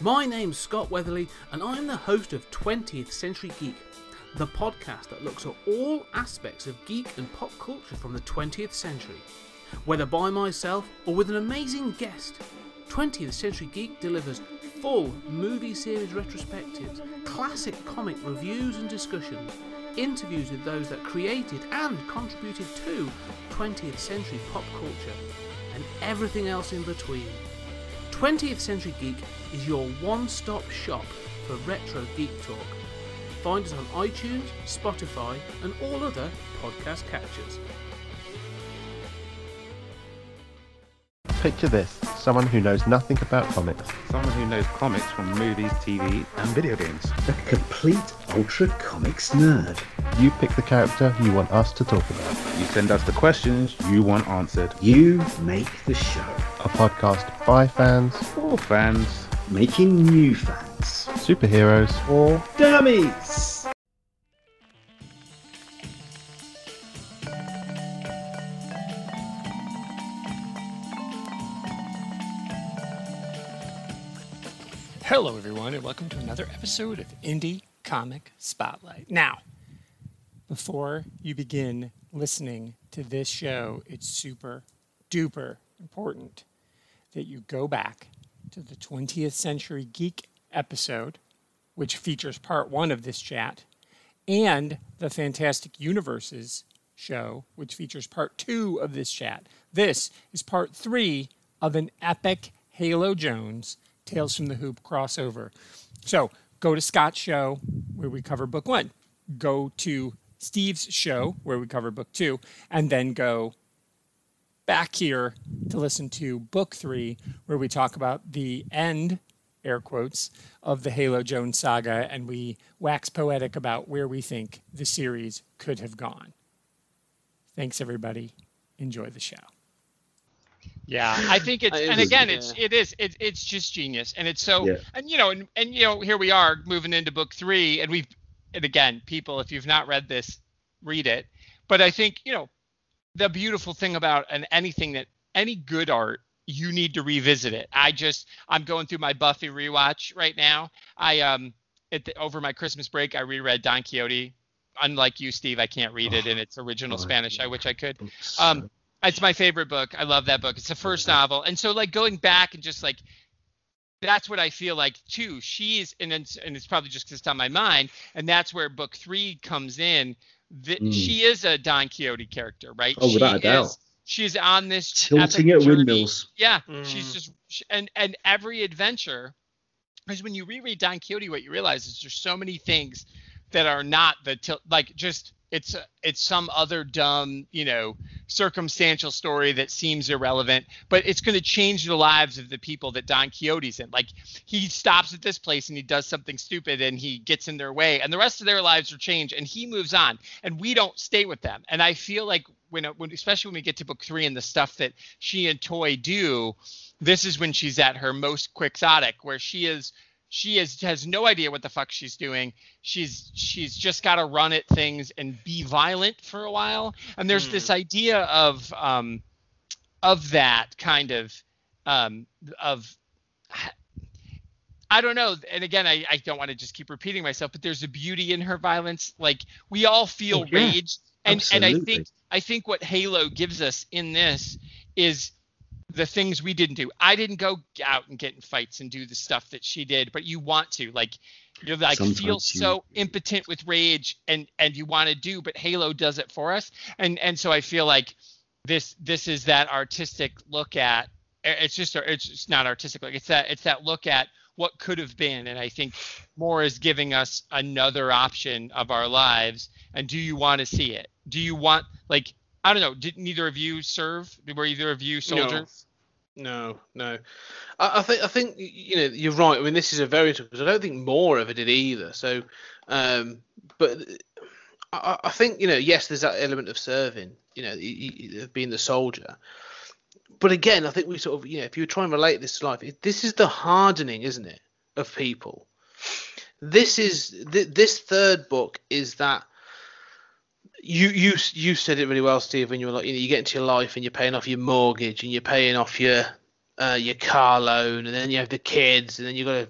My name's Scott Weatherly, and I'm the host of 20th Century Geek, the podcast that looks at all aspects of geek and pop culture from the 20th century. Whether by myself or with an amazing guest, 20th Century Geek delivers full movie series retrospectives, classic comic reviews and discussions, interviews with those that created and contributed to 20th century pop culture, and everything else in between. 20th Century Geek is your one stop shop for retro geek talk. Find us on iTunes, Spotify, and all other podcast catchers. Picture this someone who knows nothing about comics. Someone who knows comics from movies, TV, and video games. A complete ultra comics nerd. You pick the character you want us to talk about. You send us the questions you want answered. You make the show. A podcast by fans, For fans, Making new fans. superheroes, Or dummies. Hello, everyone, and welcome to another episode of Indie Comic Spotlight. Now, before you begin listening to this show, it's super duper important that you go back to the 20th Century Geek episode, which features part one of this chat, and the Fantastic Universes show, which features part two of this chat. This is part three of an epic Halo Jones Tales from the Hoop crossover. So go to Scott's show where we cover book one, go to Steve's show where we cover book two, and then go back here to listen to book three where we talk about the end air quotes of the Halo Jones saga and we wax poetic about where we think the series could have gone. Thanks everybody. Enjoy the show. Yeah, I think it's It and is, again it's it is it, it's just genius and it's so Yeah. and you know and, and you know here we are moving into book three and we've and again people if you've not read this read it but I think you know the beautiful thing about an anything that any good art you need to revisit it. I just I'm going through my Buffy rewatch right now. I um at the, over my Christmas break I reread Don Quixote. Unlike you, Steve, I can't read it in its original Oh, Spanish. I wish I could. Um, it's my favorite book. I love that book. It's the first novel, and so like going back and just like that's what I feel like too. She's and it's, and it's probably just because it's on my mind, and that's where book three comes in. That Mm. she is a Don Quixote character, right? Oh, without a She doubt. is- She's on this Tilting epic at journey. windmills. Yeah, Mm. she's just sh- and and every adventure, because when you reread Don Quixote, what you realize is there's so many things that are not the til- like just it's it's some other dumb you know circumstantial story that seems irrelevant, but it's going to change the lives of the people that Don Quixote's in. Like he stops at this place and he does something stupid and he gets in their way, and the rest of their lives are changed, and he moves on, and we don't stay with them. And I feel like when, when especially when we get to book three and the stuff that she and Toy do, this is when she's at her most quixotic, where she is she is has no idea what the fuck she's doing. She's she's just got to run at things and be violent for a while. And there's this idea of um of that kind of um of I don't know. And again, I, I don't want to just keep repeating myself, but there's a beauty in her violence. Like we all feel Oh, yeah. rage. And and I think I think what Halo gives us in this is the things we didn't do. I didn't go out and get in fights and do the stuff that she did, but you want to. Like you're like feel you- so impotent with rage and and you want to do, but Halo does it for us. And and so I feel like this this is that artistic look at it's just it's just not artistic like it's that it's that look at what could have been and i think Moore is giving us another option of our lives and do you want to see it do you want like i don't know did neither of you serve were either of you soldiers No, no. I, I think I think you know you're right. I mean, this is a very because I don't think Moore ever did either. So, um, but I, I think you know yes, there's that element of serving. You know, y- y- of being the soldier. But again, I think we sort of you know if you try and relate this to life, it, this is the hardening, isn't it, of people. This is th- this third book is that you you you said it really well, Steve. When you were like, you know, you get into your life and you're paying off your mortgage and you're paying off your uh, your car loan, and then you have the kids, and then you've got to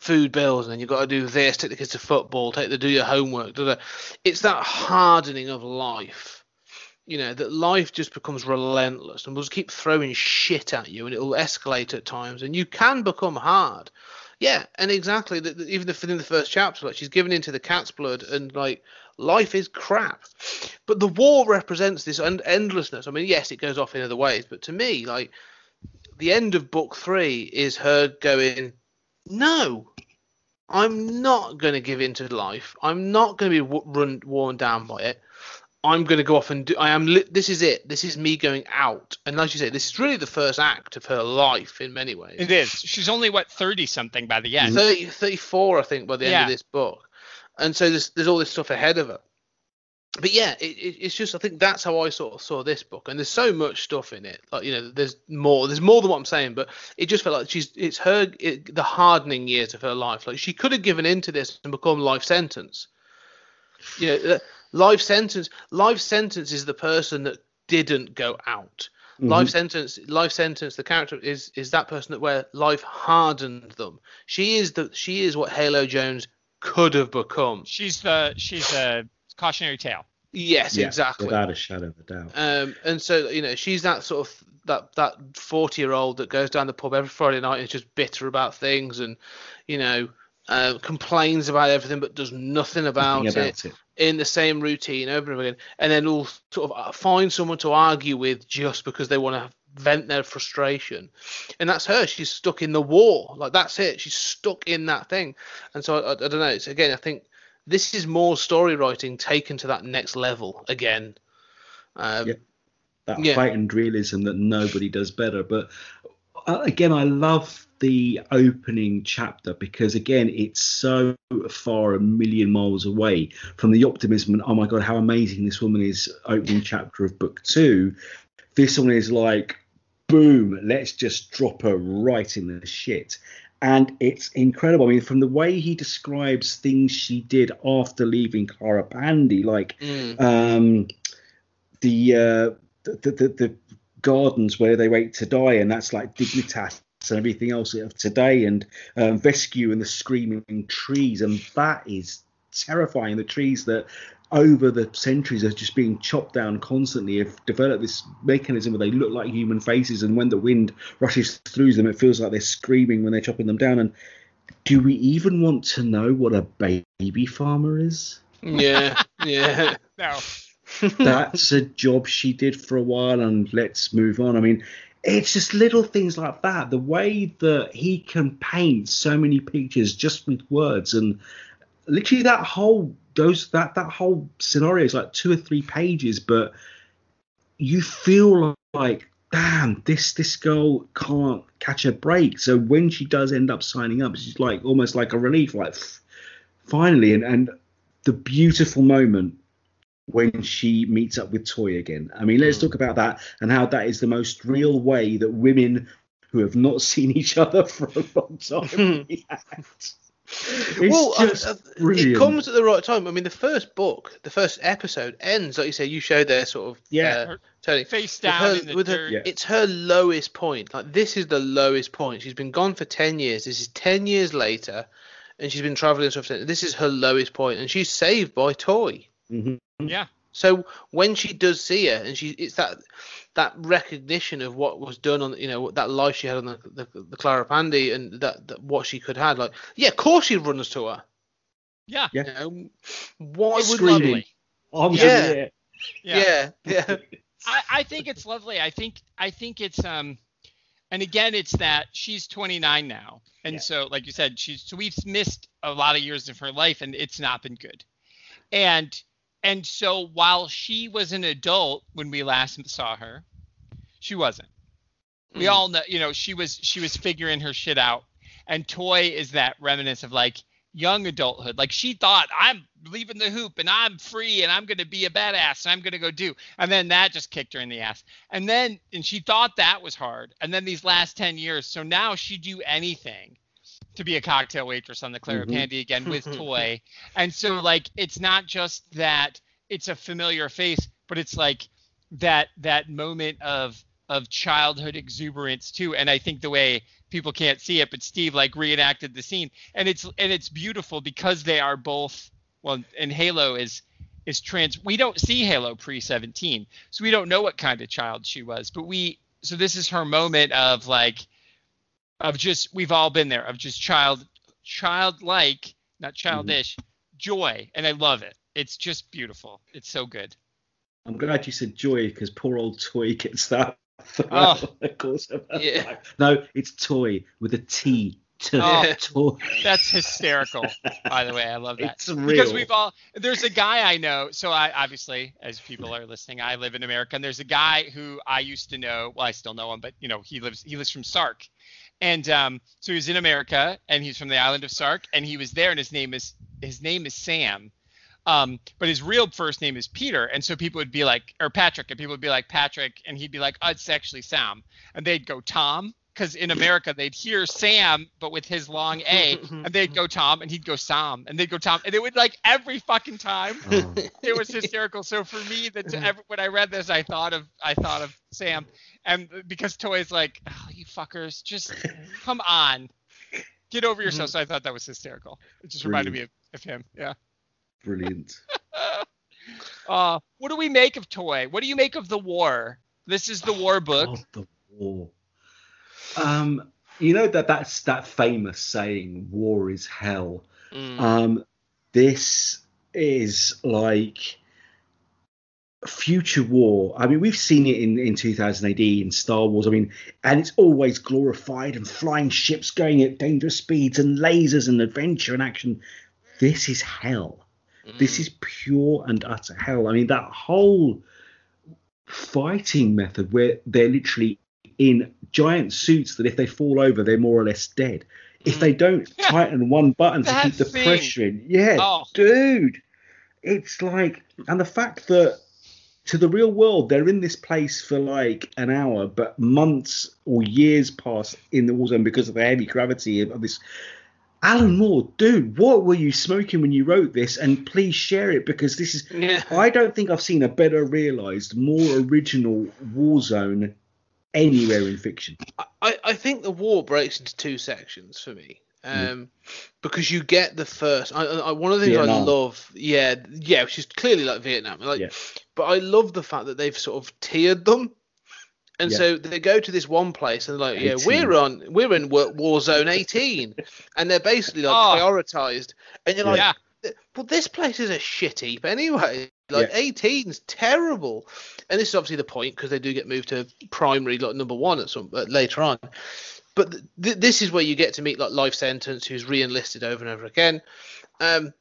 food bills and then you've got to do this, take the kids to football, take the do your homework. Da, da. It's that hardening of life. You know, that life just becomes relentless and will just keep throwing shit at you and it'll escalate at times and you can become hard. Yeah, and exactly. The, the, even the, within the first chapter, like she's given into the cat's blood, and like life is crap. But the war represents this end- endlessness. I mean, yes, it goes off in other ways, but to me, like the end of book three is her going, no, I'm not going to give in to life. I'm not going to be w- run worn down by it. I'm going to go off and do. I am. Li- this is it. This is me going out. And like you say, this is really the first act of her life in many ways. It is. She's only what 30 something by the end. 30, 34, I think, by the end of this book. And so there's there's all this stuff ahead of her. But yeah, it, it, it's just I think that's how I sort of saw this book, and there's so much stuff in it. Like you know, there's more, there's more than what I'm saying, but it just felt like she's it's her it, the hardening years of her life. Like she could have given into this and become life sentence. You know, life sentence. Life sentence is the person that didn't go out. Life sentence. Life sentence. The character is is that person that where life hardened them. She is the she is what Halo Jones could have become. She's the she's a cautionary tale. Yes, Yeah, exactly. Without a shadow of a doubt. Um, and so you know she's that sort of that that forty year old that goes down the pub every Friday night and is just bitter about things and you know uh, complains about everything but does nothing about, Nothing it, about it. In the same routine over and over again, and then will sort of find someone to argue with just because they want to vent their frustration, and that's her. She's stuck in the war, like that's it. She's stuck in that thing, and so I, I, don't know. It's again, I think this is Moore story writing taken to that next level again. Um, Yeah. that Yeah. heightened realism that nobody does better. But uh, again, I love the opening chapter because again, it's so far a million miles away from the optimism and oh my god, how amazing this woman is. Opening chapter of book two, this one is like, boom, let's just drop her right in the shit. And it's incredible. I mean, from the way he describes things she did after leaving Clara Pandy, like mm, um, the, uh, the, the the gardens where they wait to die, and that's like Dignitas and everything else of today, and um, Vescue and the screaming trees, and that is terrifying. The trees that over the centuries are just being chopped down constantly have developed this mechanism where they look like human faces, and when the wind rushes through them, it feels like they're screaming when they're chopping them down. And do we even want to know what a baby farmer is? yeah, yeah. No. That's a job she did for a while and let's move on. I mean it's just little things like that. The way that he can paint so many pictures just with words and literally that whole those that that whole scenario is like two or three pages but you feel like damn this this girl can't catch a break. So when she does end up signing up she's like almost like a relief like finally. And and the beautiful moment when she meets up with Toy again. I mean, let's hmm. talk about that and how that is the most real way that women who have not seen each other for a long time hmm. react. It's well, I- just uh, I- brilliant. it comes at the right time. I mean, the first book, the first episode ends like you say. You showed there, sort of. Yeah. Uh, Tony. Face with down her- in the with her- Yeah. It's her lowest point. Like this is the lowest point. She's been gone for ten years. This is ten years later, and she's been traveling stuff. This is her lowest point, and she's saved by Toy. Mhm. Yeah. So when she does see her, and she, it's that that recognition of what was done on, you know, that life she had on the the, the Clara Pandy, and that, that what she could have. Like, yeah, of course she runs to her. Yeah. Yeah. You know, why It's would Screaming. lovely. I'm Yeah. Yeah. Yeah, yeah. I, I think it's lovely. I think I think it's um and again it's that she's 29 now. And Yeah. so like you said, she's so we've missed a lot of years of her life and it's not been good. And and so while she was an adult when we last saw her, she wasn't. We Mm. all know, you know, she was she was figuring her shit out. And Toy is that reminiscence of like young adulthood. Like she thought I'm leaving the hoop and I'm free and I'm going to be a badass and I'm going to go do. And then that just kicked her in the ass. And then and she thought that was hard. And then these last 10 years, so now she'd do anything to be a cocktail waitress on the Clara Mhm. Pandy again with Toy. And so like it's not just that it's a familiar face, but it's like that that moment of of childhood exuberance too. And I think the way people can't see it, but Steve like reenacted the scene, and it's and it's beautiful because they are both well, and Halo is is trans. We don't see Halo pre 17, so we don't know what kind of child she was. But we so this is her moment of like of just we've all been there of just child childlike not mm-hmm. childish joy and i love it it's just beautiful it's so good I'm glad you said joy because poor old toy gets that. Oh. of course. Yeah. No, it's toy with a T. To Oh. toy. that's hysterical by the way i love that It's real. because we've all there's a guy i know so i obviously as people are listening i live in america and there's a guy who i used to know well i still know him but you know he lives he lives from sark and um, so he was in america and he's from the island of sark and he was there and his name is his name is sam. Um, but his real first name is peter and so people would be like or patrick and people would be like patrick and he'd be like oh it's actually sam. And they'd go tom because in America they'd hear Sam, but with his long A, and they'd go Tom, and he'd go Sam, and they'd go Tom, and it would like every fucking time. Oh. It was hysterical. So for me, that when I read this, I thought of I thought of Sam, and because Toy's like, oh, you fuckers, just come on, get over yourself. So I thought that was hysterical. It just reminded me of, of him. Yeah. Brilliant. Uh, what do we make of Toy? What do you make of the war? This is the war book. God, the war. Um, you know that that's that famous saying, "War is hell." Mm. Um, this is like future war. I mean, we've seen it in, in 2000 AD in Star Wars. I mean, and it's always glorified and flying ships going at dangerous speeds and lasers and adventure and action. This is hell. This is pure and utter hell. I mean, that whole fighting method where they're literally in giant suits that if they fall over, they're more or less dead. If mm. they don't tighten one button to keep the thing. pressure in, yeah, Oh. dude, it's like, and the fact that to the real world, they're in this place for like an hour, but months or years pass in the war zone because of the heavy gravity of, this. Alan Moore, dude, what were you smoking when you wrote this? And please share it because this is. Yeah. I don't think I've seen a better realised, more original war zone anywhere in fiction. I, I think the war breaks into two sections for me. Um, because you get the first. I, I, one of the things I love, yeah, yeah, which is clearly like Vietnam. Like, Yeah. but I love the fact that they've sort of tiered them. And Yeah. so they go to this one place and they're like, yeah, we're on, we're in war, war zone 18, and they're basically like Oh. prioritized. And you're like, Yeah. well, this place is a shit heap anyway. Like Yeah. 18's terrible, and this is obviously the point because they do get moved to primary like number one at some uh, later on. But th- th- this is where you get to meet like life sentence, who's re-enlisted over and over again. Um,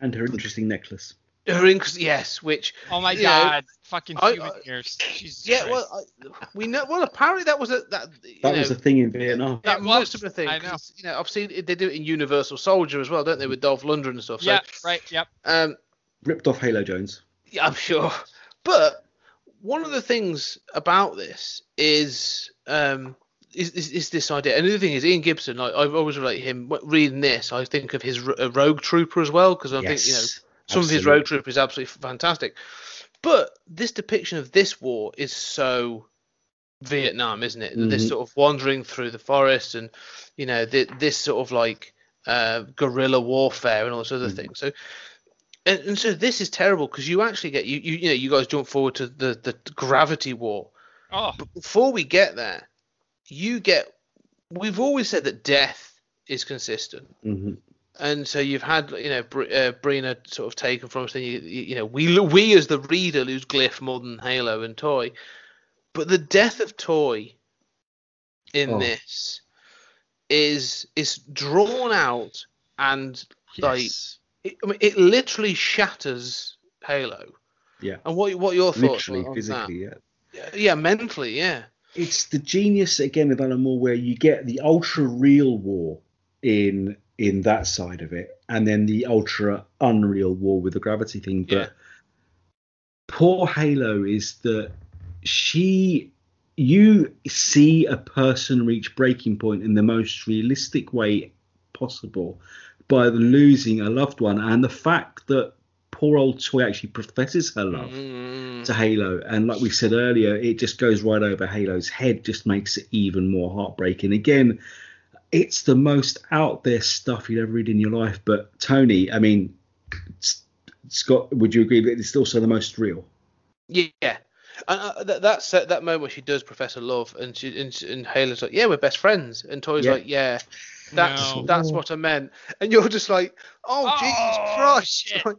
And her interesting necklace. her inc- yes, which Oh my you know, god, fucking I- human I- ears. Jesus yeah, Christ. well, I, we know. Well, apparently that was a that. That know, was a thing in Vietnam. that It must was, a thing. I know. 'cause, You know, I've seen it, they do it in Universal Soldier as well, don't they, with Dolph Lundgren and stuff. So, yeah, right, yep. um, Ripped off Halo Jones. Yeah, I'm sure. But one of the things about this is um is, is, is this idea. Another thing is Ian Gibson. I, I've always related him reading this. I think of his uh, Rogue Trooper as well because I think you know Yes, some of his. Rogue Trooper is absolutely fantastic. But this depiction of this war is so Vietnam, isn't it? This Mhm. sort of wandering through the forest and you know th- this sort of like uh, guerrilla warfare and all this other Mm. things. So and, and so this is terrible because you actually get you, you you know you guys jump forward to the the gravity war. Oh, But before we get there, you get we've always said that death is consistent. hmm And so you've had, you know, Br- uh, Brinna sort of taken from us. Then you, you you know, we we as the reader lose Glyph more than Halo and Toy, but the death of Toy in Oh. this is is drawn out and like Yes. It, I mean, it literally shatters Halo. Yeah. And what what your thoughts Literally, on physically, yeah. that? Yeah, mentally, yeah. It's the genius again of Alan Moore where you get the ultra real war in in that side of it, and then the ultra unreal war with the gravity thing. But Yeah. poor Halo is that she you see a person reach breaking point in the most realistic way possible by losing a loved one and the fact that poor old Toy actually professes her love Mm. to Halo, and like we said earlier, it just goes right over Halo's head, just makes it even more heartbreaking. Again, it's the most out there stuff you'd ever read in your life. But Tony, I mean, Scott, would you agree that it's also the most real? Yeah, and uh, that that's that, moment where she does Professor Love, and she and, and Halo's like, yeah, we're best friends, and Toy's Yeah. like, yeah, that's No. that's what I meant, and you're just like, oh, Oh, Jesus Christ, shit. Like,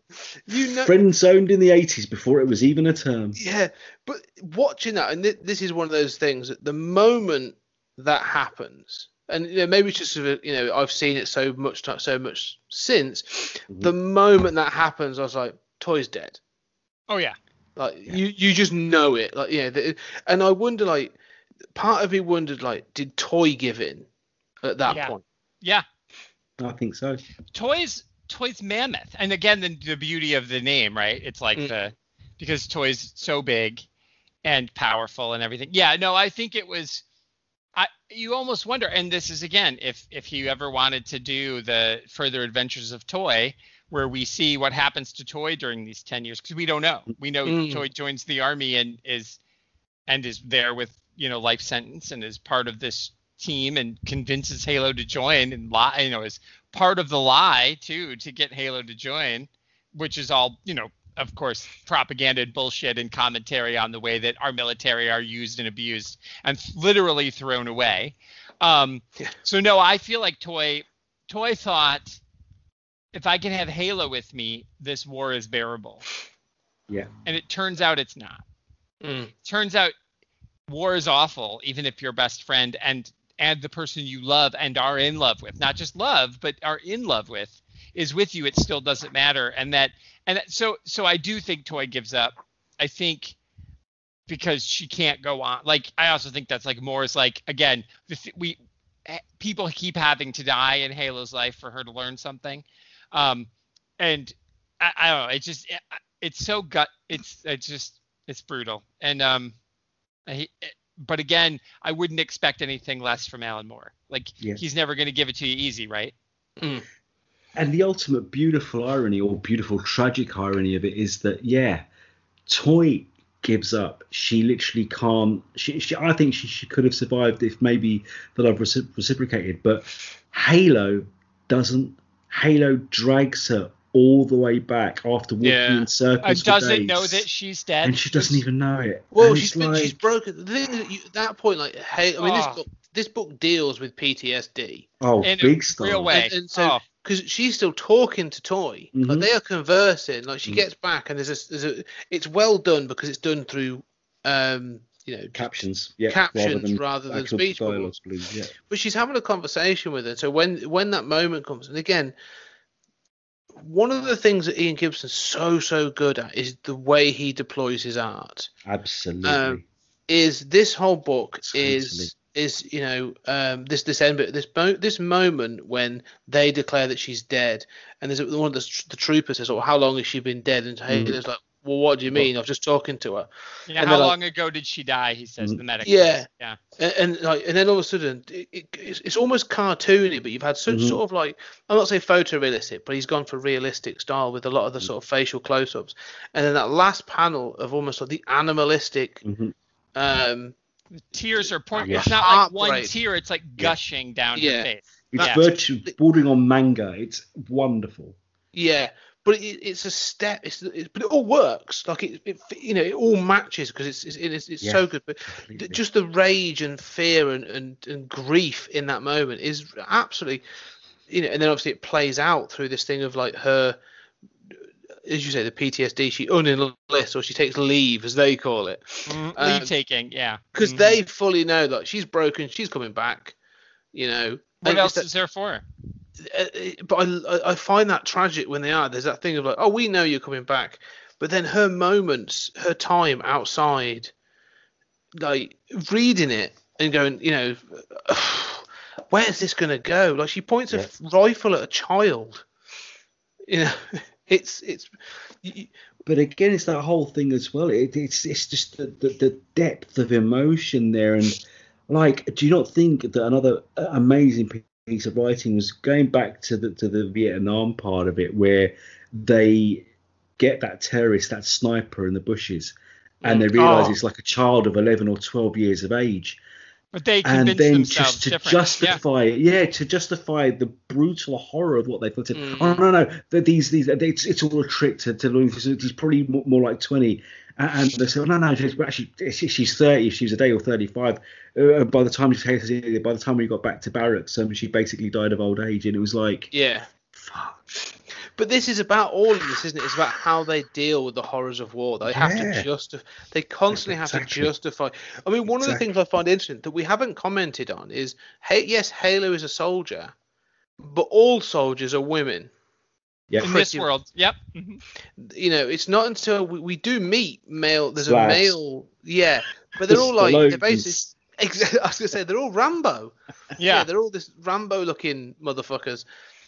you know, Friend zoned in the 80s before it was even a term. yeah, but watching that, and thi- this is one of those things that the moment that happens, and you know, maybe it's just sort of, you know, I've seen it so much ti- so much since, mm-hmm. the moment that happens, I was like, Toy's dead. Oh yeah. Like you, you just know it. Like yeah, the, and I wonder like part of me wondered like did Toy give in at that Yeah. point? Yeah. I think so. Toys Toys Mammoth. And again the, the beauty of the name, right? It's like Mm. the because Toys so big and powerful and everything. Yeah, no, I think it was I you almost wonder and this is again if if you ever wanted to do the further adventures of Toy where we see what happens to Toy during these 10 years because we don't know. We know Mm. Toy joins the army and is and is there with, you know, life sentence and is part of this team and convinces Halo to join and lie, you know, is part of the lie too to get Halo to join, which is all, you know, of course, propaganda and bullshit and commentary on the way that our military are used and abused and literally thrown away. Um, Yeah. So no, I feel like Toy, Toy thought, if I can have Halo with me, this war is bearable. Yeah. And it turns out it's not. Mm. Turns out war is awful, even if your best friend and and the person you love and are in love with, not just love, but are in love with, is with you. It still doesn't matter. And that and that, so so I do think Toy gives up. I think because she can't go on. Like I also think that's like Moore is like again we eh, people keep having to die in Halo's life for her to learn something, um, and I, I don't know. It just it, it's so gut. It's it's just it's brutal. And um, I, but again, I wouldn't expect anything less from Alan Moore. Like Yeah. he's never going to give it to you easy, right? Mm. And the ultimate beautiful irony or beautiful tragic irony of it is that, yeah, Toy gives up. She literally can't. She, she I think she, she could have survived if maybe the love recip- reciprocated, but Halo doesn't. Halo drags her all the way back after walking Yeah. in circles. And for doesn't days, know that she's dead. and she doesn't even know it. Well, And she's it's been, like, she's broken. The thing is, that you, at that point, like, hey, I mean, this Oh. book this book deals with PTSD, oh, in a big style. real way. and, and so Oh. because she's still talking to Toy, like Mhm. they are conversing. Like she Mm. gets back, and there's a, there's a it's well done because it's done through, um, you know, captions, yeah, captions rather than actual speech dialogue, bubbles. yeah. but she's having a conversation with her. So when when that moment comes, and again, one of the things that Ian Gibson's so so good at is the way he deploys his art. Absolutely. Um, Is this whole book Totally. is is you know um, this this end bit this mo- this moment when they declare that she's dead, and there's one of the, the troopers says, "Oh, how long has she been dead?" And Halo's like, "Well, what do you mean? I was just talking to her." Yeah, and how then, like- long ago did she die? He says the medic. Yeah. Yeah. and, and like and then all of a sudden it, it, it's, it's almost cartoony but you've had such Mhm. sort of like i'm not saying photorealistic but he's gone for realistic style with a lot of the sort of facial close-ups and then that last panel of almost like the animalistic Mhm. um The tears are pouring. Yeah. It's not like one Heartbreak. tear. It's like gushing down Yeah. your face. It's Yeah. virtue bordering on manga. It's wonderful. yeah but it, it's a step it's, it's but it all works like it, it you know it all matches because it's it's, it's, it's Yeah. so good but Completely. just the rage and fear and, and, and grief in that moment is absolutely you know and then obviously it plays out through this thing of like her as you say the ptsd she unenlists or she takes leave as they call it Mm, Um, leave taking. Yeah. because Mhm. they fully know that she's broken she's coming back you know What And else it's that- is there for? Uh, but I, I- find that tragic when they are. There's that thing of like, oh, we know you're coming back, but then her moments, her time outside, like reading it and going, you know, where's this gonna go? Like she points a Yeah. f- rifle at a child. You know, it's it's. y- But again, it's that whole thing as well. It, it's it's just the, the, the depth of emotion there, and like, do you not think that another amazing piece of writing was going back to the to the Vietnam part of it, where they get that terrorist, that sniper in the bushes, and mm. they realise Oh. it's like a child of 11 or 12 years of age. But they And then just to different. Justify it, yeah, to justify the brutal horror of what they've done. Mm. Oh no, no, that these these it's, it's all a trick to to Louis. He's probably more, more like 20. And they say, oh, no, no, she's, actually, she's 30. She was a day or 35. Uh, by the time she by the time we got back to barracks, um, she basically died of old age, and it was like, Yeah. fuck. But this is about all of this, isn't it? It's about how they deal with the horrors of war. They have Yeah. to justify. They constantly have to justify. I mean, one of the things I find interesting that we haven't commented on is, hey, yes, Halo is a soldier, but all soldiers are women. Yeah, In this world, yep. You know, it's not until we, we do meet male. There's Slabs. a male, yeah, but they're all like they're basically. Ex- I was gonna say they're all Rambo. Yeah. they're all this Rambo-looking motherfuckers.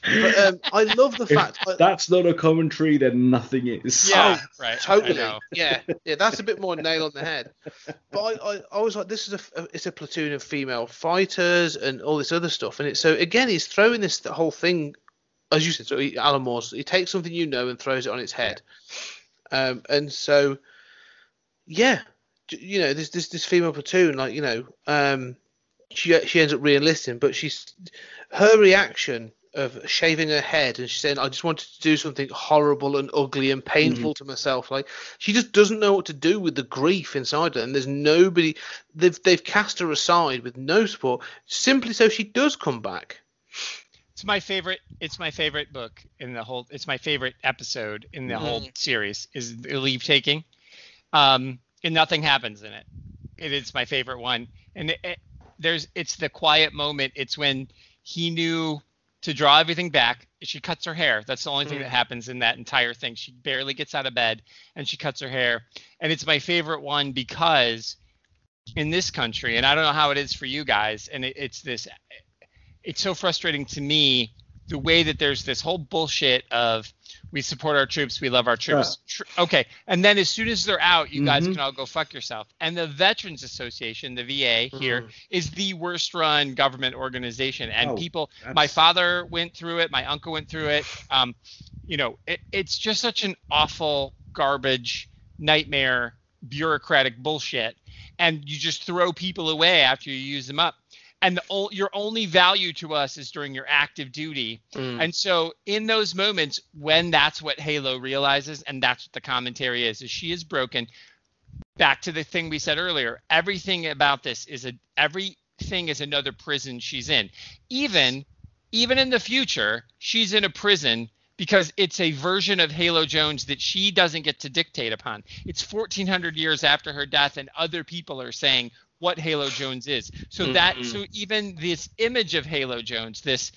But um, I love the If fact. I- that's not a commentary, then nothing is. Yeah, right. Totally. Yeah, yeah, that's a bit more nail on the head. But I, I, I was like, this is a, a- it's a platoon of female fighters and all this other stuff, and it's so again, he's throwing this the whole thing, as you said, so he, Alan Moore's, he takes something you know and throws it on its head, um, and so, yeah, you know, this this this female platoon, like you know, um, she she ends up re-enlisting, but she's her reaction of shaving her head and she's saying, I just wanted to do something horrible and ugly and painful to myself. Like she just doesn't know what to do with the grief inside her, and there's nobody. They've they've cast her aside with no support, simply so she does come back. It's my favorite. It's my favorite book in the whole. It's my favorite episode in the whole series. Is the leave taking, um, and nothing happens in it. It is my favorite one. And it, it- there's. It's the quiet moment. It's when he knew to draw everything back. She cuts her hair. That's the only thing that mm. happens in that entire thing. She barely gets out of bed and she cuts her hair. And it's my favorite one because in this country, and I don't know how it is for you guys, and it, it's this it's so frustrating to me the way that there's this whole bullshit of we support our troops, we love our troops. Tr- okay, and then as soon as they're out, you guys Mhm. can all go fuck yourself. And the Veterans Association, the VA here, is the worst run government organization. And Oh, people, my father went through it, my uncle went through it. Um, you know, it, it's just such an awful garbage nightmare bureaucratic bullshit and you just throw people away after you use them up and the, your only value to us is during your active duty. Mm. And so in those moments when that's what halo realizes and that's what the commentary is is she is broken. Back to the thing we said earlier everything about this is a everything is another prison she's in. Even even in the future she's in a prison because it's a version of Halo Jones that she doesn't get to dictate upon. It's 1400 years after her death and other people are saying what Halo Jones is. So that so even this image of Halo Jones, this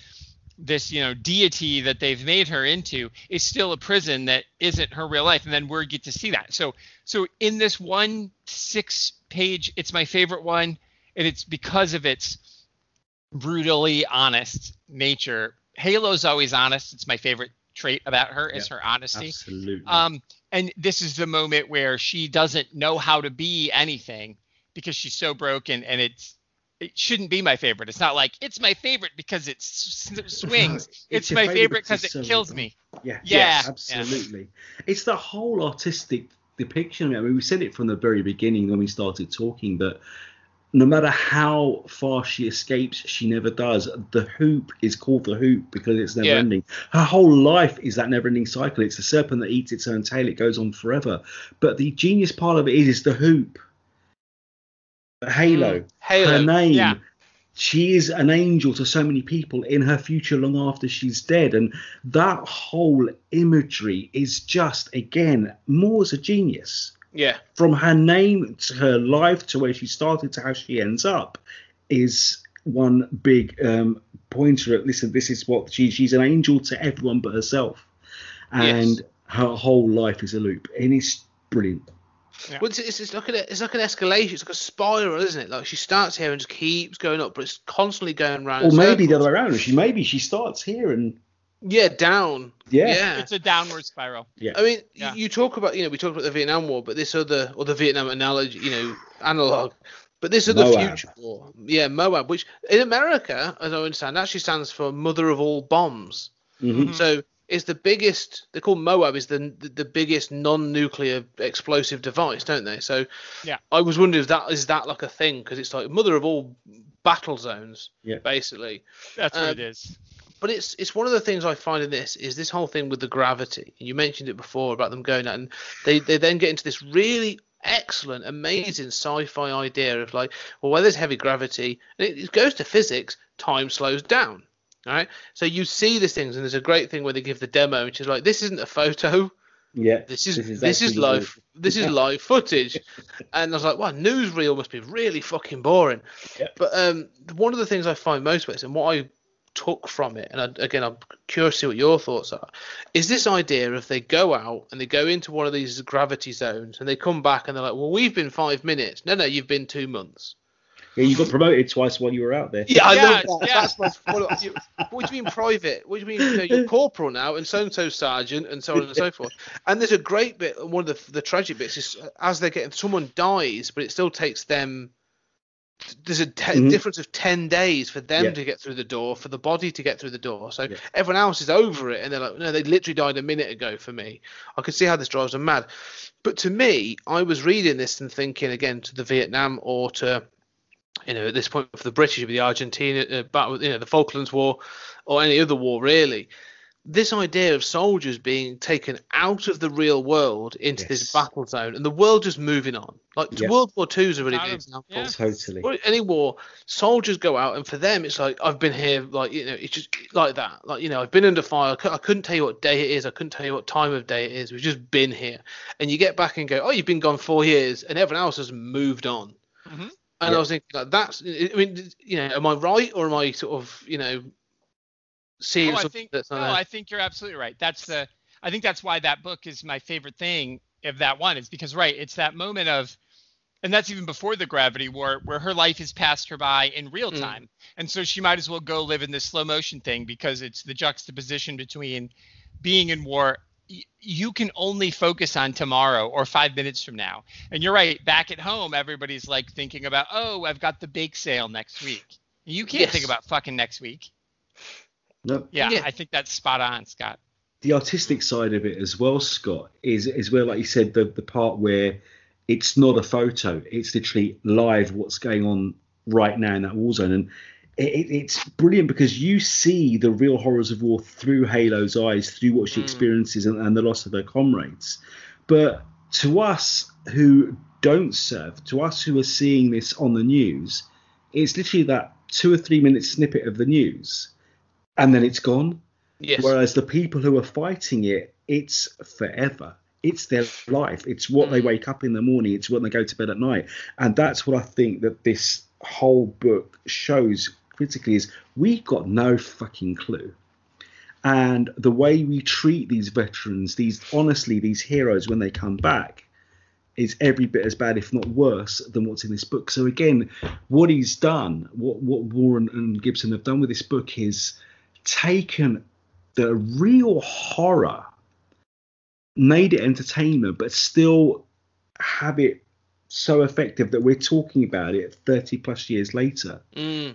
this you know deity that they've made her into is still a prison that isn't her real life and then we get to see that. So so in this one 6 page it's my favorite one and it's because of its brutally honest nature. Halo's always honest. It's my favorite trait about her is her honesty. Absolutely. Um, and this is the moment where she doesn't know how to be anything because she's so broken, and it's it shouldn't be my favorite. It's not like it's my favorite because it swings. it's, your my favourite because it so kills me. Yeah, Yeah, yes, yeah. absolutely. It's the whole artistic depiction. I mean, we said it from the very beginning when we started talking that no matter how far she escapes, she never does. The hoop is called the hoop because it's never Yeah. ending. Her whole life is that never ending cycle. It's the serpent that eats its own tail. It goes on forever. But the genius part of it is, is the hoop. Halo. Halo. Her name. Yeah. She is an angel to so many people in her future long after she's dead. And that whole imagery is just, again, Moore's a genius. Yeah. From her name to her life to where she started to how she ends up is one big um, pointer at listen, this is what she, she's an angel to everyone but herself. And Yes. her whole life is a loop. And it's brilliant. Well, it's, it's, it's like an it's like an escalation. It's like a spiral, isn't it? Like she starts here and just keeps going up, but it's constantly going round. Or in maybe the other way around. She maybe she starts here and Yeah, down. Yeah. Yeah. It's a downward spiral. yeah. I mean, Yeah. you talk about you know we talked about the Vietnam War, but this other or the Vietnam analogy, you know, analog. But this other Moab. future war, yeah, Moab, which in America, as I understand, actually stands for Mother of All Bombs. Mhm. So is the biggest. They call Moab is the the, the biggest non-nuclear explosive device, don't they? So Yeah. I was wondering if that is that like a thing because it's like mother of all battle zones, Yeah. basically. That's what Um, it is. But it's it's one of the things I find in this is this whole thing with the gravity. And You mentioned it before about them going out, and they they then get into this really excellent, amazing sci-fi idea of like, well, where there's heavy gravity, and it, it goes to physics, time slows down. All right, so you see these things, and there's a great thing where they give the demo, which is like, this isn't a photo, Yeah. this is this is, actually live this is live footage. And i was like wow newsreel must be really fucking boring. Yep. but um one of the things i find most with and what i took from it and I, again i'm curious to see what your thoughts are is this idea of they go out and they go into one of these gravity zones and they come back and they're like well we've been five minutes. No no you've been two months Yeah, you got promoted twice while you were out there. yeah, I Yeah, love that. yeah. That's my follow-up. What do you mean private? What do you mean you know, you're corporal now and so and so sergeant and so on and so forth? And there's a great bit. One of the the tragic bits is as they're getting someone dies, but it still takes them. There's a te- Mhm. difference of ten days for them Yeah. to get through the door, for the body to get through the door. So Yeah. everyone else is over it, and they're like, no, they literally died a minute ago for me. I can see how this drives them mad. But to me, I was reading this and thinking again to the Vietnam or to you know, at this point for the British, it'd be the Argentina, uh, battle, you know, the Falklands War, or any other war really. This idea of soldiers being taken out of the real world into this battle zone, and the world just moving on. Like Yeah. World War Two is a really good example. yeah. Totally. Well, Any war, soldiers go out, and for them, it's like I've been here, like you know, it's just like that. Like you know, I've been under fire. I couldn't tell you what day it is. I couldn't tell you what time of day it is. We've just been here, and you get back and go, oh, you've been gone four years, and everyone else has moved on. Mhm. And Yeah. I was thinking, like, that's. I mean, you know, am I right, or am I sort of, you know, seeing Oh, I think that's no, there? I think you're absolutely right. That's the I think that's why that book is my favorite thing of that one is because right, it's that moment of and that's even before the gravity war where her life has passed her by in real Mm. time. And so she might as well go live in this slow motion thing because it's the juxtaposition between being in war you can only focus on tomorrow or 5 minutes from now. And you're right, back at home everybody's like thinking about, "Oh, I've got the bake sale next week." You can't Yes. think about fucking next week. No, Yeah, Yeah. I think that's spot on, Scott. the artistic side of it as well, Scott, is is where, like you said, the the part where it's not a photo; it's literally live what's going on right now in that war zone, and it, it- it's brilliant because you see the real horrors of war through Halo's eyes, through what she Mm. experiences and, and the loss of her comrades. But to us who don't serve, to us who are seeing this on the news, it's literally that two or three minute snippet of the news, and then it's gone. yes. Whereas the people who are fighting it, it's forever. It's their life. It's what they Mm. wake up in the morning. It's when they go to bed at night. And that's what I think that this whole book shows critically is we've got no fucking clue. And the way we treat these veterans, these honestly, these heroes when they come back, is every bit as bad, if not worse, than what's in this book. So again, what he's done, what what Warren and Gibson have done with this book is taken the real horror, made it entertainment, but still have it so effective that we're talking about it 30 plus years later. Mm.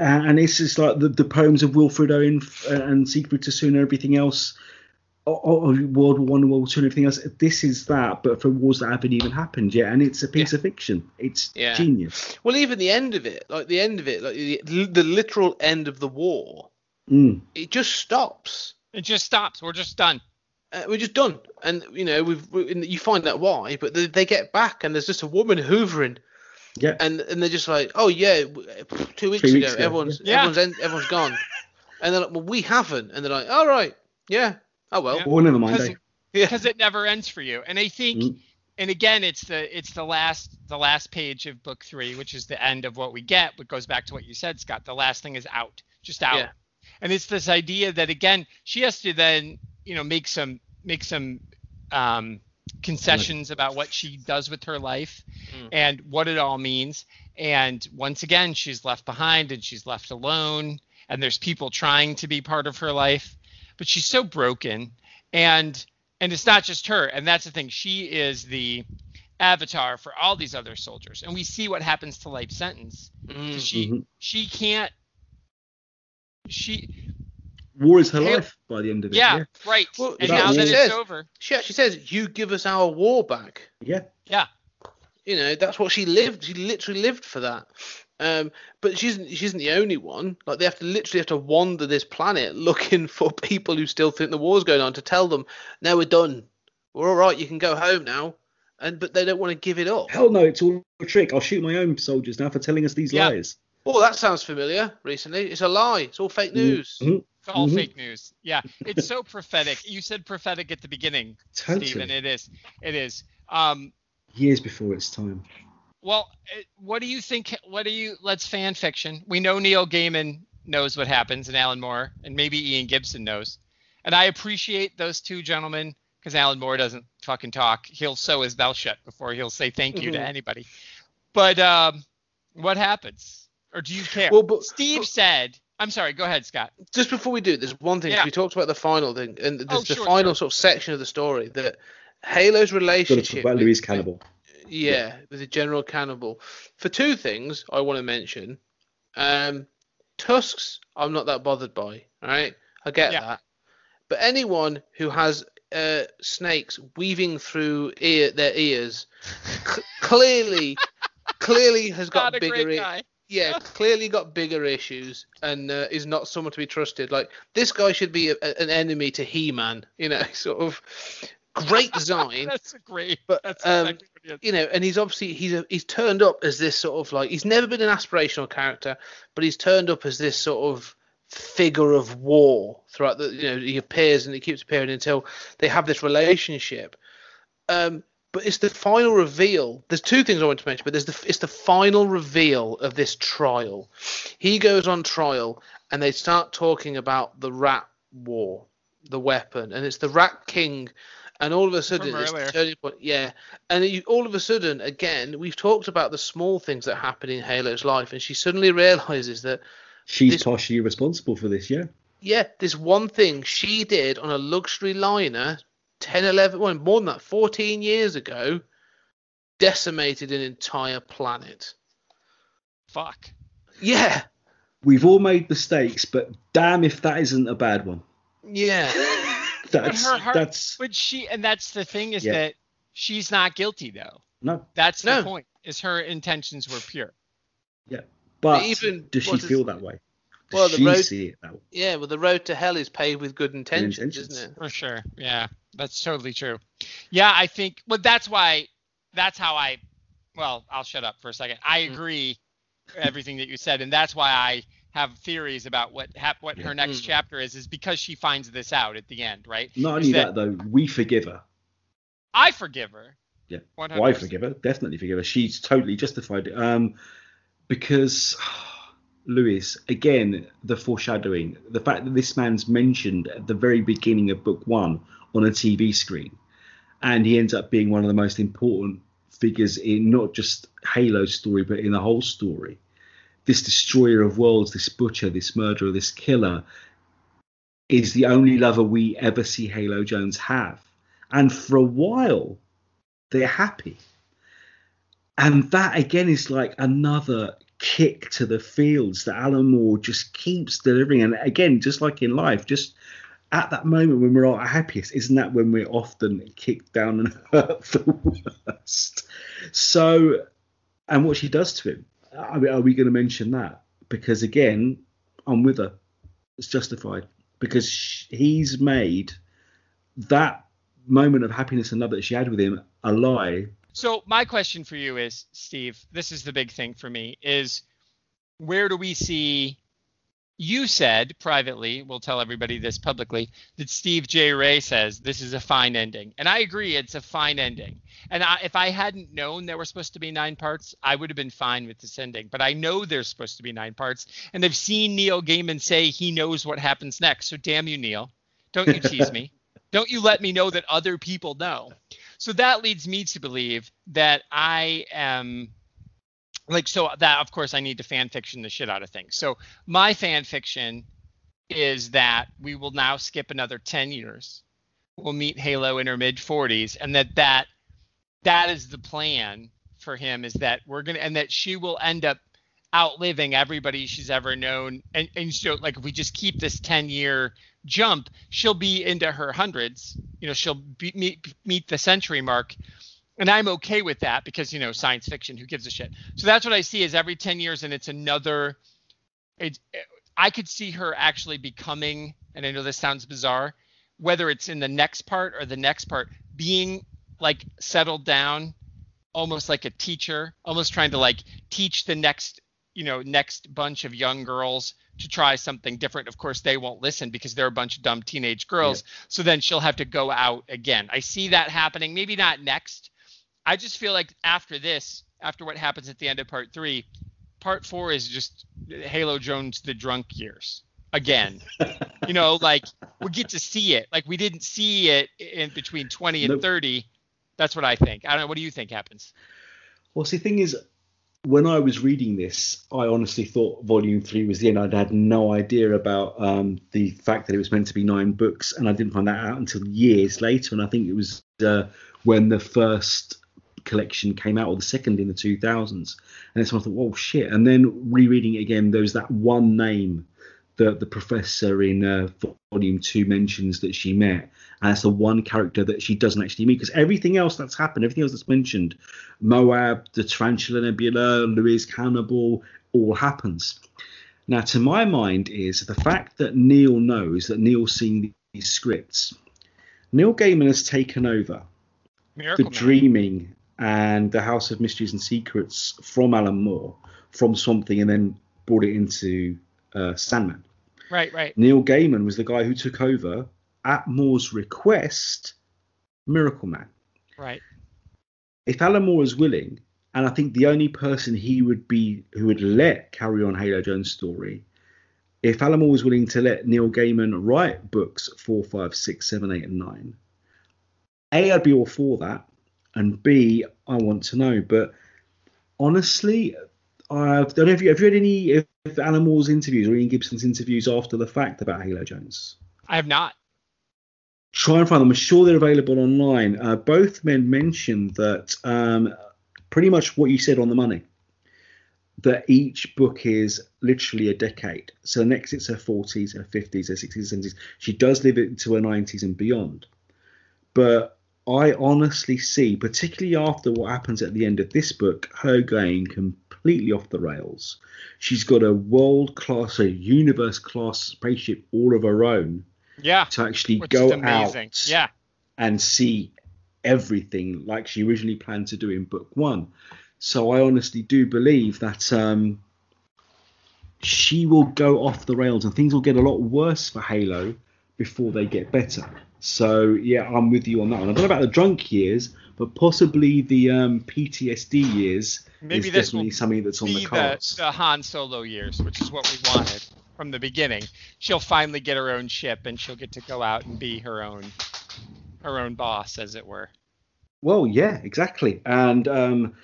And, and it's just like the, the poems of Wilfred Owen and Siegfried Sassoon and everything else. o- o- of World War One, World War Two, and everything else. This is that, but for wars that haven't even happened yet, and it's a piece of fiction. It's Yeah. genius. Well, even the end of it, like the end of it, like the, the literal end of the war, Mm. it just stops. It just stops. We're just done. Uh, we're just done, and you know we've we, you find out why, but they, they get back and there's just a woman hoovering, Yeah. and and they're just like, oh yeah, two weeks Three ago, weeks ago, everyone's yeah. everyone's en- everyone's gone, and they're like, well we haven't, and they're like, all right, yeah, oh well, Yeah. Oh, never mind. Because eh? yeah, it never ends for you. And I think, Mm. and again, it's the it's the last the last page of book three, which is the end of what we get. What goes back to what you said, Scott. The last thing is out, just out. Yeah. And it's this idea that again, she has to then you know make some make some um, concessions about what she does with her life Mm. and what it all means. And once again, she's left behind and she's left alone. And there's people trying to be part of her life, but she's so broken. And and it's not just her. And that's the thing. She is the avatar for all these other soldiers. And we see what happens to life sentence. Mm. She Mhm. she can't she war is her life by the end of it. Yeah, Yeah, right. Well, and now was- that She it's says- over, She actually says, "You give us our war back." yeah. Yeah. You know, that's what she lived. She literally lived for that. Um, but she isn't. She isn't the only one. Like they have to literally have to wander this planet looking for people who still think the war's going on to tell them, "No, we're done. We're all right. You can go home now." And but they don't want to give it up. Hell no, it's all a trick. I'll shoot my own soldiers now for telling us these Yeah. lies. Oh, that sounds familiar. Recently, it's a lie. It's all fake news. Mhm. It's all Mhm. fake news. Yeah, it's so prophetic. You said prophetic at the beginning, Totally. Stephen. It is. It is. Um, Years before its time. well, uh, what do you think? What do you? Let's fan fiction. We know Neil Gaiman knows what happens, and Alan Moore, and maybe Ian Gibson knows. And I appreciate those two gentlemen because Alan Moore doesn't fucking talk. He'll sew his mouth shut before he'll say thank you to Mhm. anybody. But um, what happens? Or do you care? Well, but- Steve but- said. I'm sorry. Go ahead, Scott. Just before we do, there's one thing Yeah. We talked about the final thing, and there's Oh, the sure, final sure. sort of section of the story that Halo's to relationship. about with- Luiz Cannibal. Yeah, with the general cannibal. For two things I want to mention. Um, tusks, I'm not that bothered by. All right, I get Yeah. that. But anyone who has uh, snakes weaving through ear their ears, c- clearly, clearly has got a bigger. great i- guy. Yeah, clearly got bigger issues and uh, is not someone to be trusted. Like this guy should be a, a- an enemy to He-Man. You know, sort of great design That's great. But, that's um, exactly what you know, and he's obviously he's a, he's turned up as this sort of like he's never been an aspirational character, but he's turned up as this sort of figure of war throughout the you know he appears and he keeps appearing until they have this relationship. Um, but it's the final reveal. There's two things I want to mention, but there's the it's the final reveal of this trial. He goes on trial and they start talking about the rat war, the weapon, and it's the rat king. And all of a sudden, From it's earlier. the turning point. Yeah, and you, all of a sudden, again, we've talked about the small things that happen in Halo's life, and she suddenly realizes that She's This- partially responsible for this, yeah. yeah, this one thing she did on a luxury liner 10, 11, well, more than that, 14 years ago, decimated an entire planet. Fuck. Yeah, We've all made mistakes, but damn if that isn't a bad one. yeah. That's her heart- that's But she, and that's the thing is Yeah. that she's not guilty though. no. That's the point. Is her intentions were pure. Yeah. But even- does she what is- feel that way? Does Well, the she road- see it that way? Yeah, well, the road to hell is paved with good intentions, intentions. isn't it? For sure. Yeah, that's totally true. Yeah, I think. Well, that's why. That's how I. Well, I'll shut up for a second. I Mm. agree with everything that you said, and that's why I have theories about what hap- what her next Mm. chapter is. Is because she finds this out at the end, right? Not only that, though, we forgive her. I forgive her. Yeah. 100%. Why forgive her? Definitely forgive her. She's totally justified it. Um, because Lewis, again, the foreshadowing, the fact that this man's mentioned at the very beginning of book one on a TV screen, and he ends up being one of the most important figures in not just Halo's story, but in the whole story. This destroyer of worlds, this butcher, this murderer, this killer, is the only lover we ever see Halo Jones have. And for a while, they're happy. And that again is like another kick to the fields that Alan Moore just keeps delivering. And again, just like in life, just at that moment when we're at our happiest, isn't that when we're often kicked down and hurt the worst? So, and what she does to him, are we, are we going to mention that? Because again, I'm with her. It's justified because sh- he's made that moment of happiness and love that she had with him a lie So my question for you is, Steve, this is the big thing for me is where do we see you said privately, we'll tell everybody this publicly, that Steve J. Ray says this is a fine ending. And I agree it's a fine ending. And I, if I hadn't known there were supposed to be nine parts, I would have been fine with this ending. But I know there's supposed to be nine parts. And I've seen Neil Gaiman say he knows what happens next. So damn you, Neil. Don't you tease me. Don't you let me know that other people know. So that leads me to believe that I am like so that of course I need to fan fiction the shit out of things. So my fan fiction is that we will now skip another 10 years. We'll meet Halo in her mid 40s and that that that is the plan for him is that we're going to and that she will end up outliving everybody she's ever known and and so like if we just keep this 10 year jump, she'll be into her hundreds. You know, she'll be, meet meet the century mark, and I'm okay with that because you know science fiction. Who gives a shit? So that's what I see is every ten years, and it's another. It, I could see her actually becoming, and I know this sounds bizarre, whether it's in the next part or the next part, being like settled down, almost like a teacher, almost trying to like teach the next, you know, next bunch of young girls to try something different. Of course, they won't listen because they're a bunch of dumb teenage girls. Yeah. So then she'll have to go out again. I see that happening. Maybe not next. I just feel like after this, after what happens at the end of part three, part four is just Halo Jones the drunk years again. you know, like we get to see it. Like we didn't see it in between 20 and nope. 30. That's what I think. I don't know. What do you think happens? Well, see, the thing is, when I was reading this, I honestly thought Volume Three was the end. I'd had no idea about um, the fact that it was meant to be nine books, and I didn't find that out until years later. And I think it was uh, when the first collection came out, or the second in the 2000s. And that's when I thought, oh shit! And then rereading it again, there was that one name that the professor in uh, volume two mentions that she met, and it's the one character that she doesn't actually meet because everything else that's happened, everything else that's mentioned, Moab, the Tarantula Nebula, Luiz Cannibal, all happens. Now, to my mind, is the fact that Neil knows that Neil's seen these scripts. Neil Gaiman has taken over Miracle the Man. Dreaming and the House of Mysteries and Secrets from Alan Moore, from something, and then brought it into uh, Sandman. Right, right. Neil Gaiman was the guy who took over at Moore's request Miracleman. Right. If Alan Moore is willing, and I think the only person he would be who would let carry on Halo Jones' story, if Alan Moore was willing to let Neil Gaiman write books four, five, six, seven, eight, and nine, A, I'd be all for that, and B, I want to know. But honestly, I don't know if you have you read any of Alan Moore's interviews or Ian Gibson's interviews after the fact about Halo Jones. I have not. Try and find them. I'm sure they're available online. Uh, both men mentioned that um, pretty much what you said on the money. That each book is literally a decade. So next it's her 40s, her 50s, her 60s, 70s. She does live into her 90s and beyond. But I honestly see, particularly after what happens at the end of this book, her going completely off the rails. She's got a world class, a universe class spaceship all of her own. Yeah. To actually go out yeah. and see everything like she originally planned to do in book one. So I honestly do believe that um, she will go off the rails and things will get a lot worse for Halo before they get better. So yeah, I'm with you on that one. I don't know about the drunk years, but possibly the um, PTSD years Maybe is definitely something that's on the cards. The, the Han Solo years, which is what we wanted from the beginning. She'll finally get her own ship, and she'll get to go out and be her own her own boss, as it were. Well, yeah, exactly. And um,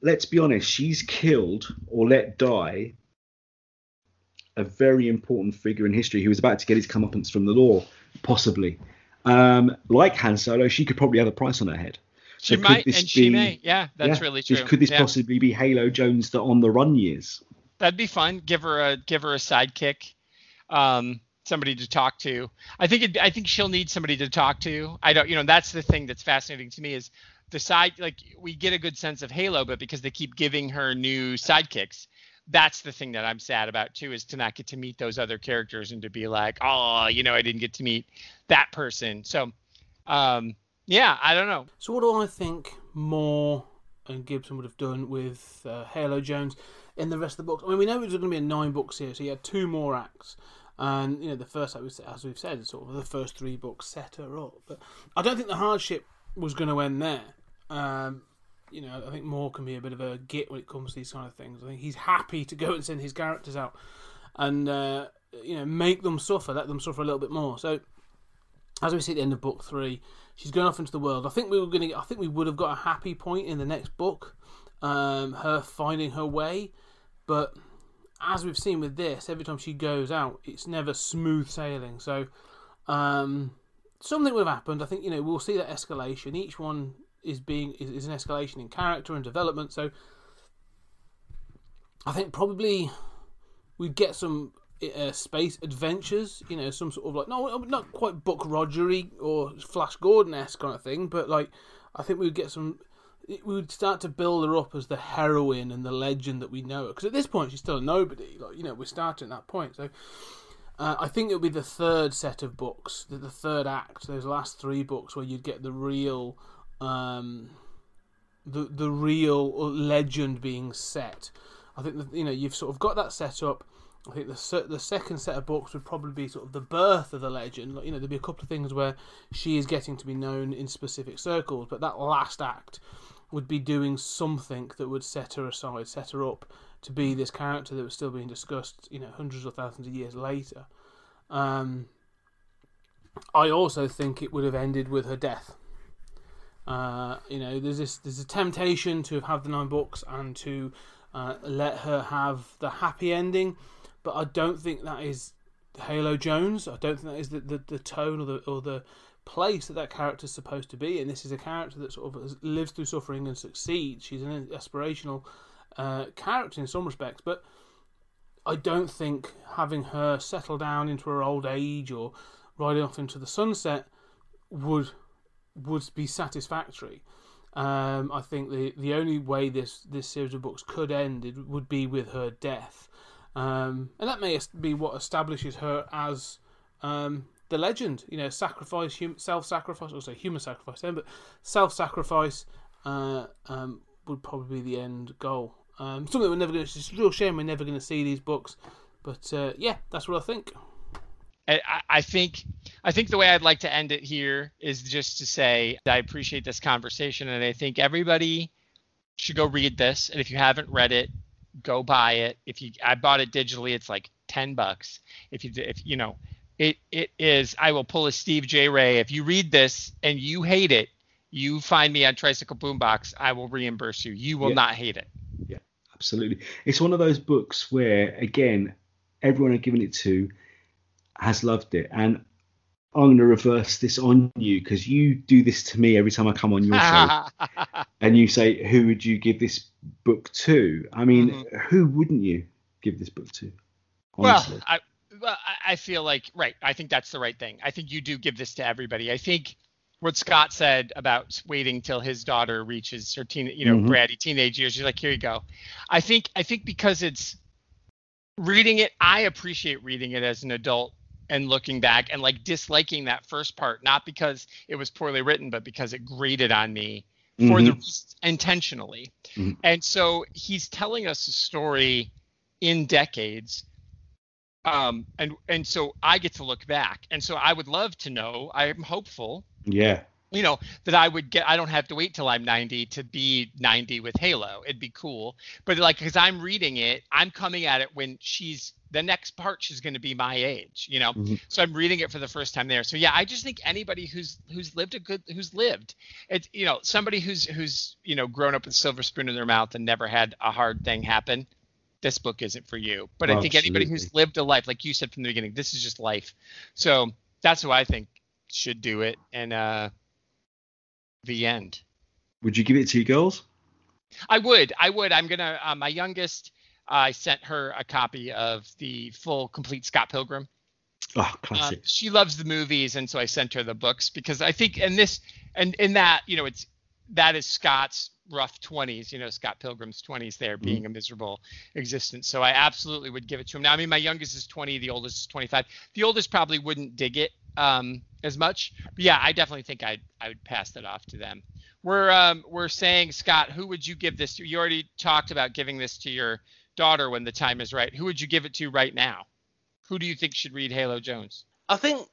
let's be honest, she's killed or let die a very important figure in history who was about to get his comeuppance from the law, possibly. Um, like Han Solo, she could probably have a price on her head. She so might, and be, she may. Yeah, that's yeah, really true. Could this yeah. possibly be Halo Jones the on the run years? That'd be fun. Give her a give her a sidekick, um, somebody to talk to. I think it, I think she'll need somebody to talk to. I don't, you know, that's the thing that's fascinating to me is the side like we get a good sense of Halo, but because they keep giving her new sidekicks, that's the thing that I'm sad about too, is to not get to meet those other characters and to be like, oh, you know, I didn't get to meet that person. So, um, yeah, I don't know. So what do I think Moore and Gibson would have done with uh, Halo Jones in the rest of the books? I mean, we know it was going to be a nine book series, so you had two more acts. And you know, the first, as we've said, sort of the first three books set her up. But I don't think the hardship was going to end there. Um, you know, I think Moore can be a bit of a git when it comes to these kind of things. I think he's happy to go and send his characters out and uh, you know make them suffer, let them suffer a little bit more. So as we see at the end of book three, she's going off into the world. I think we were going to. I think we would have got a happy point in the next book, um, her finding her way, but as we've seen with this, every time she goes out, it's never smooth sailing. So um, something would have happened. I think you know we'll see that escalation. Each one is being is, is an escalation in character and development. So I think probably we'd get some uh, space adventures. You know, some sort of like no, not quite Buck Rogery or Flash Gordon esque kind of thing, but like I think we would get some. We would start to build her up as the heroine and the legend that we know her. Because at this point, she's still a nobody. Like you know, we're starting at that point. So uh, I think it'll be the third set of books, the, the third act, those last three books, where you'd get the real, um, the the real legend being set. I think that you know you've sort of got that set up. I think the the second set of books would probably be sort of the birth of the legend. Like, you know, there'd be a couple of things where she is getting to be known in specific circles, but that last act would be doing something that would set her aside, set her up to be this character that was still being discussed, you know, hundreds or thousands of years later. Um, I also think it would have ended with her death. Uh, you know, there's this there's a temptation to have the nine books and to uh, let her have the happy ending, but I don't think that is Halo Jones. I don't think that is the, the, the tone or the or the place that that character is supposed to be. And this is a character that sort of lives through suffering and succeeds. She's an aspirational uh, character in some respects, but I don't think having her settle down into her old age or riding off into the sunset would would be satisfactory. Um, I think the the only way this this series of books could end it would be with her death, um, and that may be what establishes her as um, the legend. You know, sacrifice, hum- self-sacrifice, say human sacrifice, then, but self-sacrifice uh, um, would probably be the end goal. Um, something we're never going to. It's a real shame we're never going to see these books, but uh, yeah, that's what I think. I, I think I think the way I'd like to end it here is just to say I appreciate this conversation, and I think everybody should go read this. And if you haven't read it, go buy it. If you, I bought it digitally, it's like ten bucks. If you, if you know, it it is. I will pull a Steve J. Ray. If you read this and you hate it, you find me on Tricycle Boombox. I will reimburse you. You will Yeah. not hate it. Yeah, absolutely. It's one of those books where, again, everyone I've given it to has loved it, and I'm going to reverse this on you because you do this to me every time I come on your show, and you say, "Who would you give this book to?" I mean, mm-hmm. who wouldn't you give this book to? Honestly. Well, I well, I- feel like right. I think that's the right thing. I think you do give this to everybody. I think what Scott said about waiting till his daughter reaches her teen, you know, Mhm. bratty teenage years. You're like, here you go. I think I think because it's reading it, I appreciate reading it as an adult and looking back and like disliking that first part, not because it was poorly written, but because it grated on me for the Mhm. reasons intentionally. Mhm. And so he's telling us a story in decades um and and so i get to look back. And so i would love to know i'm hopeful yeah, you know that i would get i don't have to wait till i'm 90 to be 90 with halo. It'd be cool. But like because i'm reading it i'm coming at it when she's the next part she's going to be my age you know? Mhm. so i'm reading it for the first time there. So yeah i just think anybody who's who's lived a good who's lived it's you know somebody who's who's you know grown up with silver spoon in their mouth and never had a hard thing happen this book isn't for you but i think anybody who's lived a life like you said from the beginning this is just life so that's who i think should do it and uh the end would you give it to your girls? I would. I would. I'm gonna. Uh, my youngest, I sent her a copy of the full, complete Scott Pilgrim. Oh, Uh, classic. she loves the movies, and so I sent her the books because I think, and this, and in that, you know, it's that is Scott's rough 20s. You know, Scott Pilgrim's 20s there, being a miserable existence. So I absolutely would give it to him. Now, I mean, my youngest is 20, the oldest is 25. The oldest probably wouldn't dig it um, as much, but yeah, I definitely think I I would pass that off to them. We're um, we're saying, Scott, who would you give this to? You already talked about giving this to your daughter when the time is right. Who would you give it to right now? Who do you think should read Halo Jones? I think,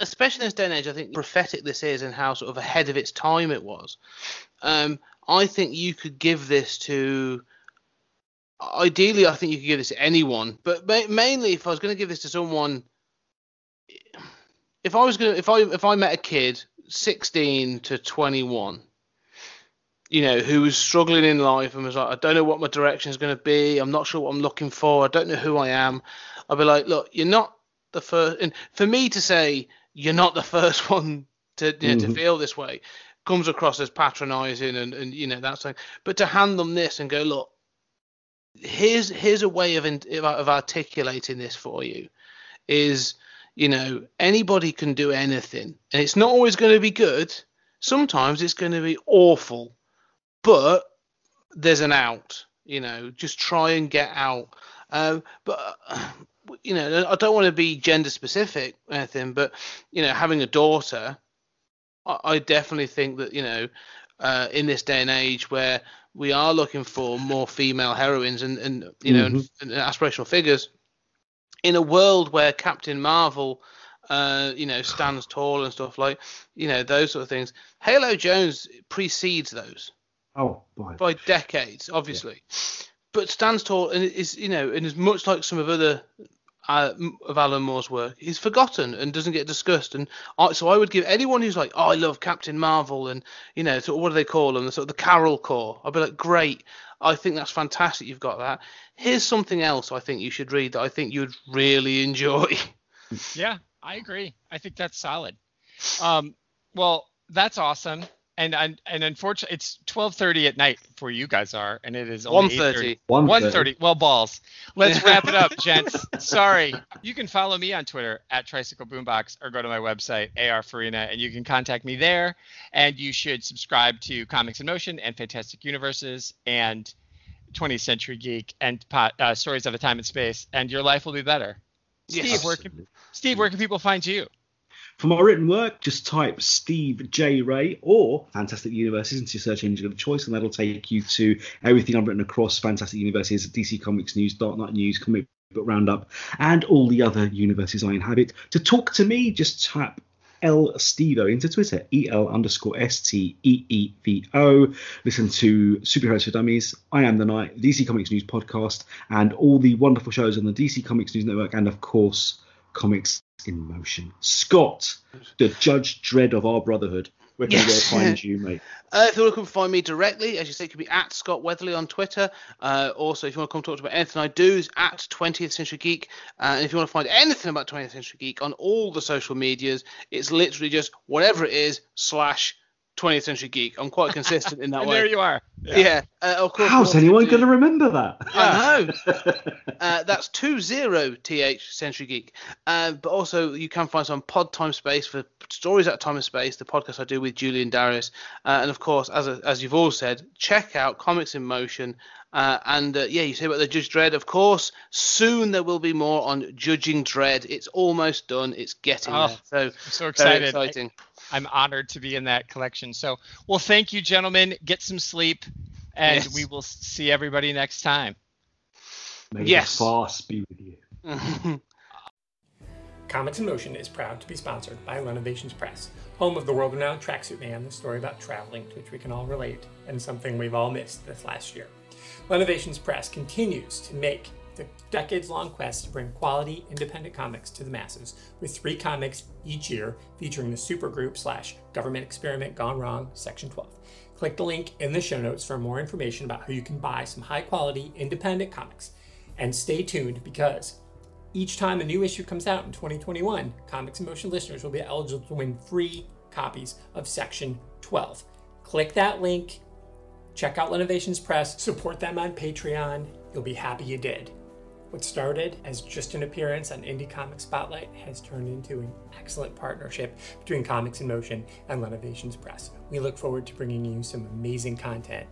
especially in this day and age, I think prophetic this is and how sort of ahead of its time it was. Um, I think you could give this to. Ideally, I think you could give this to anyone, but ma- mainly if I was going to give this to someone, if I was going to, if I if I met a kid, 16 to 21, you know, who was struggling in life and was like, I don't know what my direction is going to be. I'm not sure what I'm looking for. I don't know who I am. I'd be like, look, you're not the first. And for me to say you're not the first one to you know, to Mhm. feel this way comes across as patronising and and you know that's like. But to hand them this and go, look, here's here's a way of of articulating this for you is you know anybody can do anything. And it's not always going to be good. Sometimes it's going to be awful. But there's an out you know just try and get out. Um, but uh, you know i don't want to be gender specific or anything but you know having a daughter i, I definitely think that you know uh, in this day and age where we are looking for more female heroines and, and you know Mhm. and, and aspirational figures in a world where Captain Marvel uh, you know stands tall and stuff like you know those sort of things Halo Jones precedes those Oh, boy. by decades obviously but stands tall and is you know and is much like some of other uh, of Alan Moore's work is forgotten and doesn't get discussed and I, so I would give anyone who's like oh I love Captain Marvel and you know sort of what do they call them the sort of the Carol Corps I'd be like great I think that's fantastic you've got that here's something else I think you should read that I think you'd really enjoy Yeah, I agree. I think that's solid. Um, well, that's awesome. And and, and unfortunately, it's 12:30 at night for you guys are, and it is only 1:30 1:30. Well, balls. Let's wrap it up, gents. Sorry. You can follow me on Twitter at Tricycle Boombox or go to my website AR Farina, and you can contact me there. And you should subscribe to Comics in Motion and Fantastic Universes and 20th Century Geek and pot, uh, Stories of a Time and Space, and your life will be better. Yes. Steve, where can, Steve, where can people find you? For my written work, just type Steve J. Ray or Fantastic Universes into your search engine of choice, and that'll take you to everything I've written across Fantastic Universes, DC Comics News, Dark Knight News, Comic Book Roundup, and all the other universes I inhabit. To talk to me, just type L Stevo into Twitter, E L underscore S T E E V O. Listen to Superheroes for Dummies, I Am the Night, DC Comics News podcast, and all the wonderful shows on the DC Comics News Network, and of course, Comics in Motion. Scott, the Judge Dredd of our brotherhood. Where can Yes. we find you, mate? Uh, if you want to come find me directly, as you say, it could be at Scott Weatherly on Twitter. Uh, also, if you want to come talk to about anything I do, is at 20th Century Geek. Uh, and if you want to find anything about 20th Century Geek on all the social medias, it's literally just whatever it is slash 20th Century Geek. I'm quite consistent in that And way. there you are. yeah. Uh, of course. How's anyone going to remember that? I know. uh, that's two zero th Century Geek. Uh, but also you can find some pod time space for stories at time and space, the podcast I do with Julian Darius, uh, and of course, as as you've all said, check out Comics in Motion. Uh, and uh, yeah, you say about the Judge Dredd. Of course, soon there will be more on Judging Dredd. It's almost done. It's getting Oh, there. So I'm so very excited. exciting. I'm honored to be in that collection. So, well, thank you, gentlemen. Get some sleep, and Yes. we will see everybody next time. May Yes. the force be with you. Comics in Motion is proud to be sponsored by Renovations Press, home of the world renowned Tracksuit Man, the story about traveling to which we can all relate, and something we've all missed this last year. Renovations Press continues to make the decades long quest to bring quality independent comics to the masses with three comics each year featuring the supergroup slash government experiment gone wrong section 12 click the link in the show notes for more information about how you can buy some high quality independent comics and stay tuned because each time a new issue comes out in 2021, Comics in Motion listeners will be eligible to win free copies of Section 12. Click that link, check out Innovations Press, support them on Patreon. You'll be happy you did. What started as just an appearance on Indie Comic Spotlight has turned into an excellent partnership between Comics in Motion and Innovations Press. We look forward to bringing you some amazing content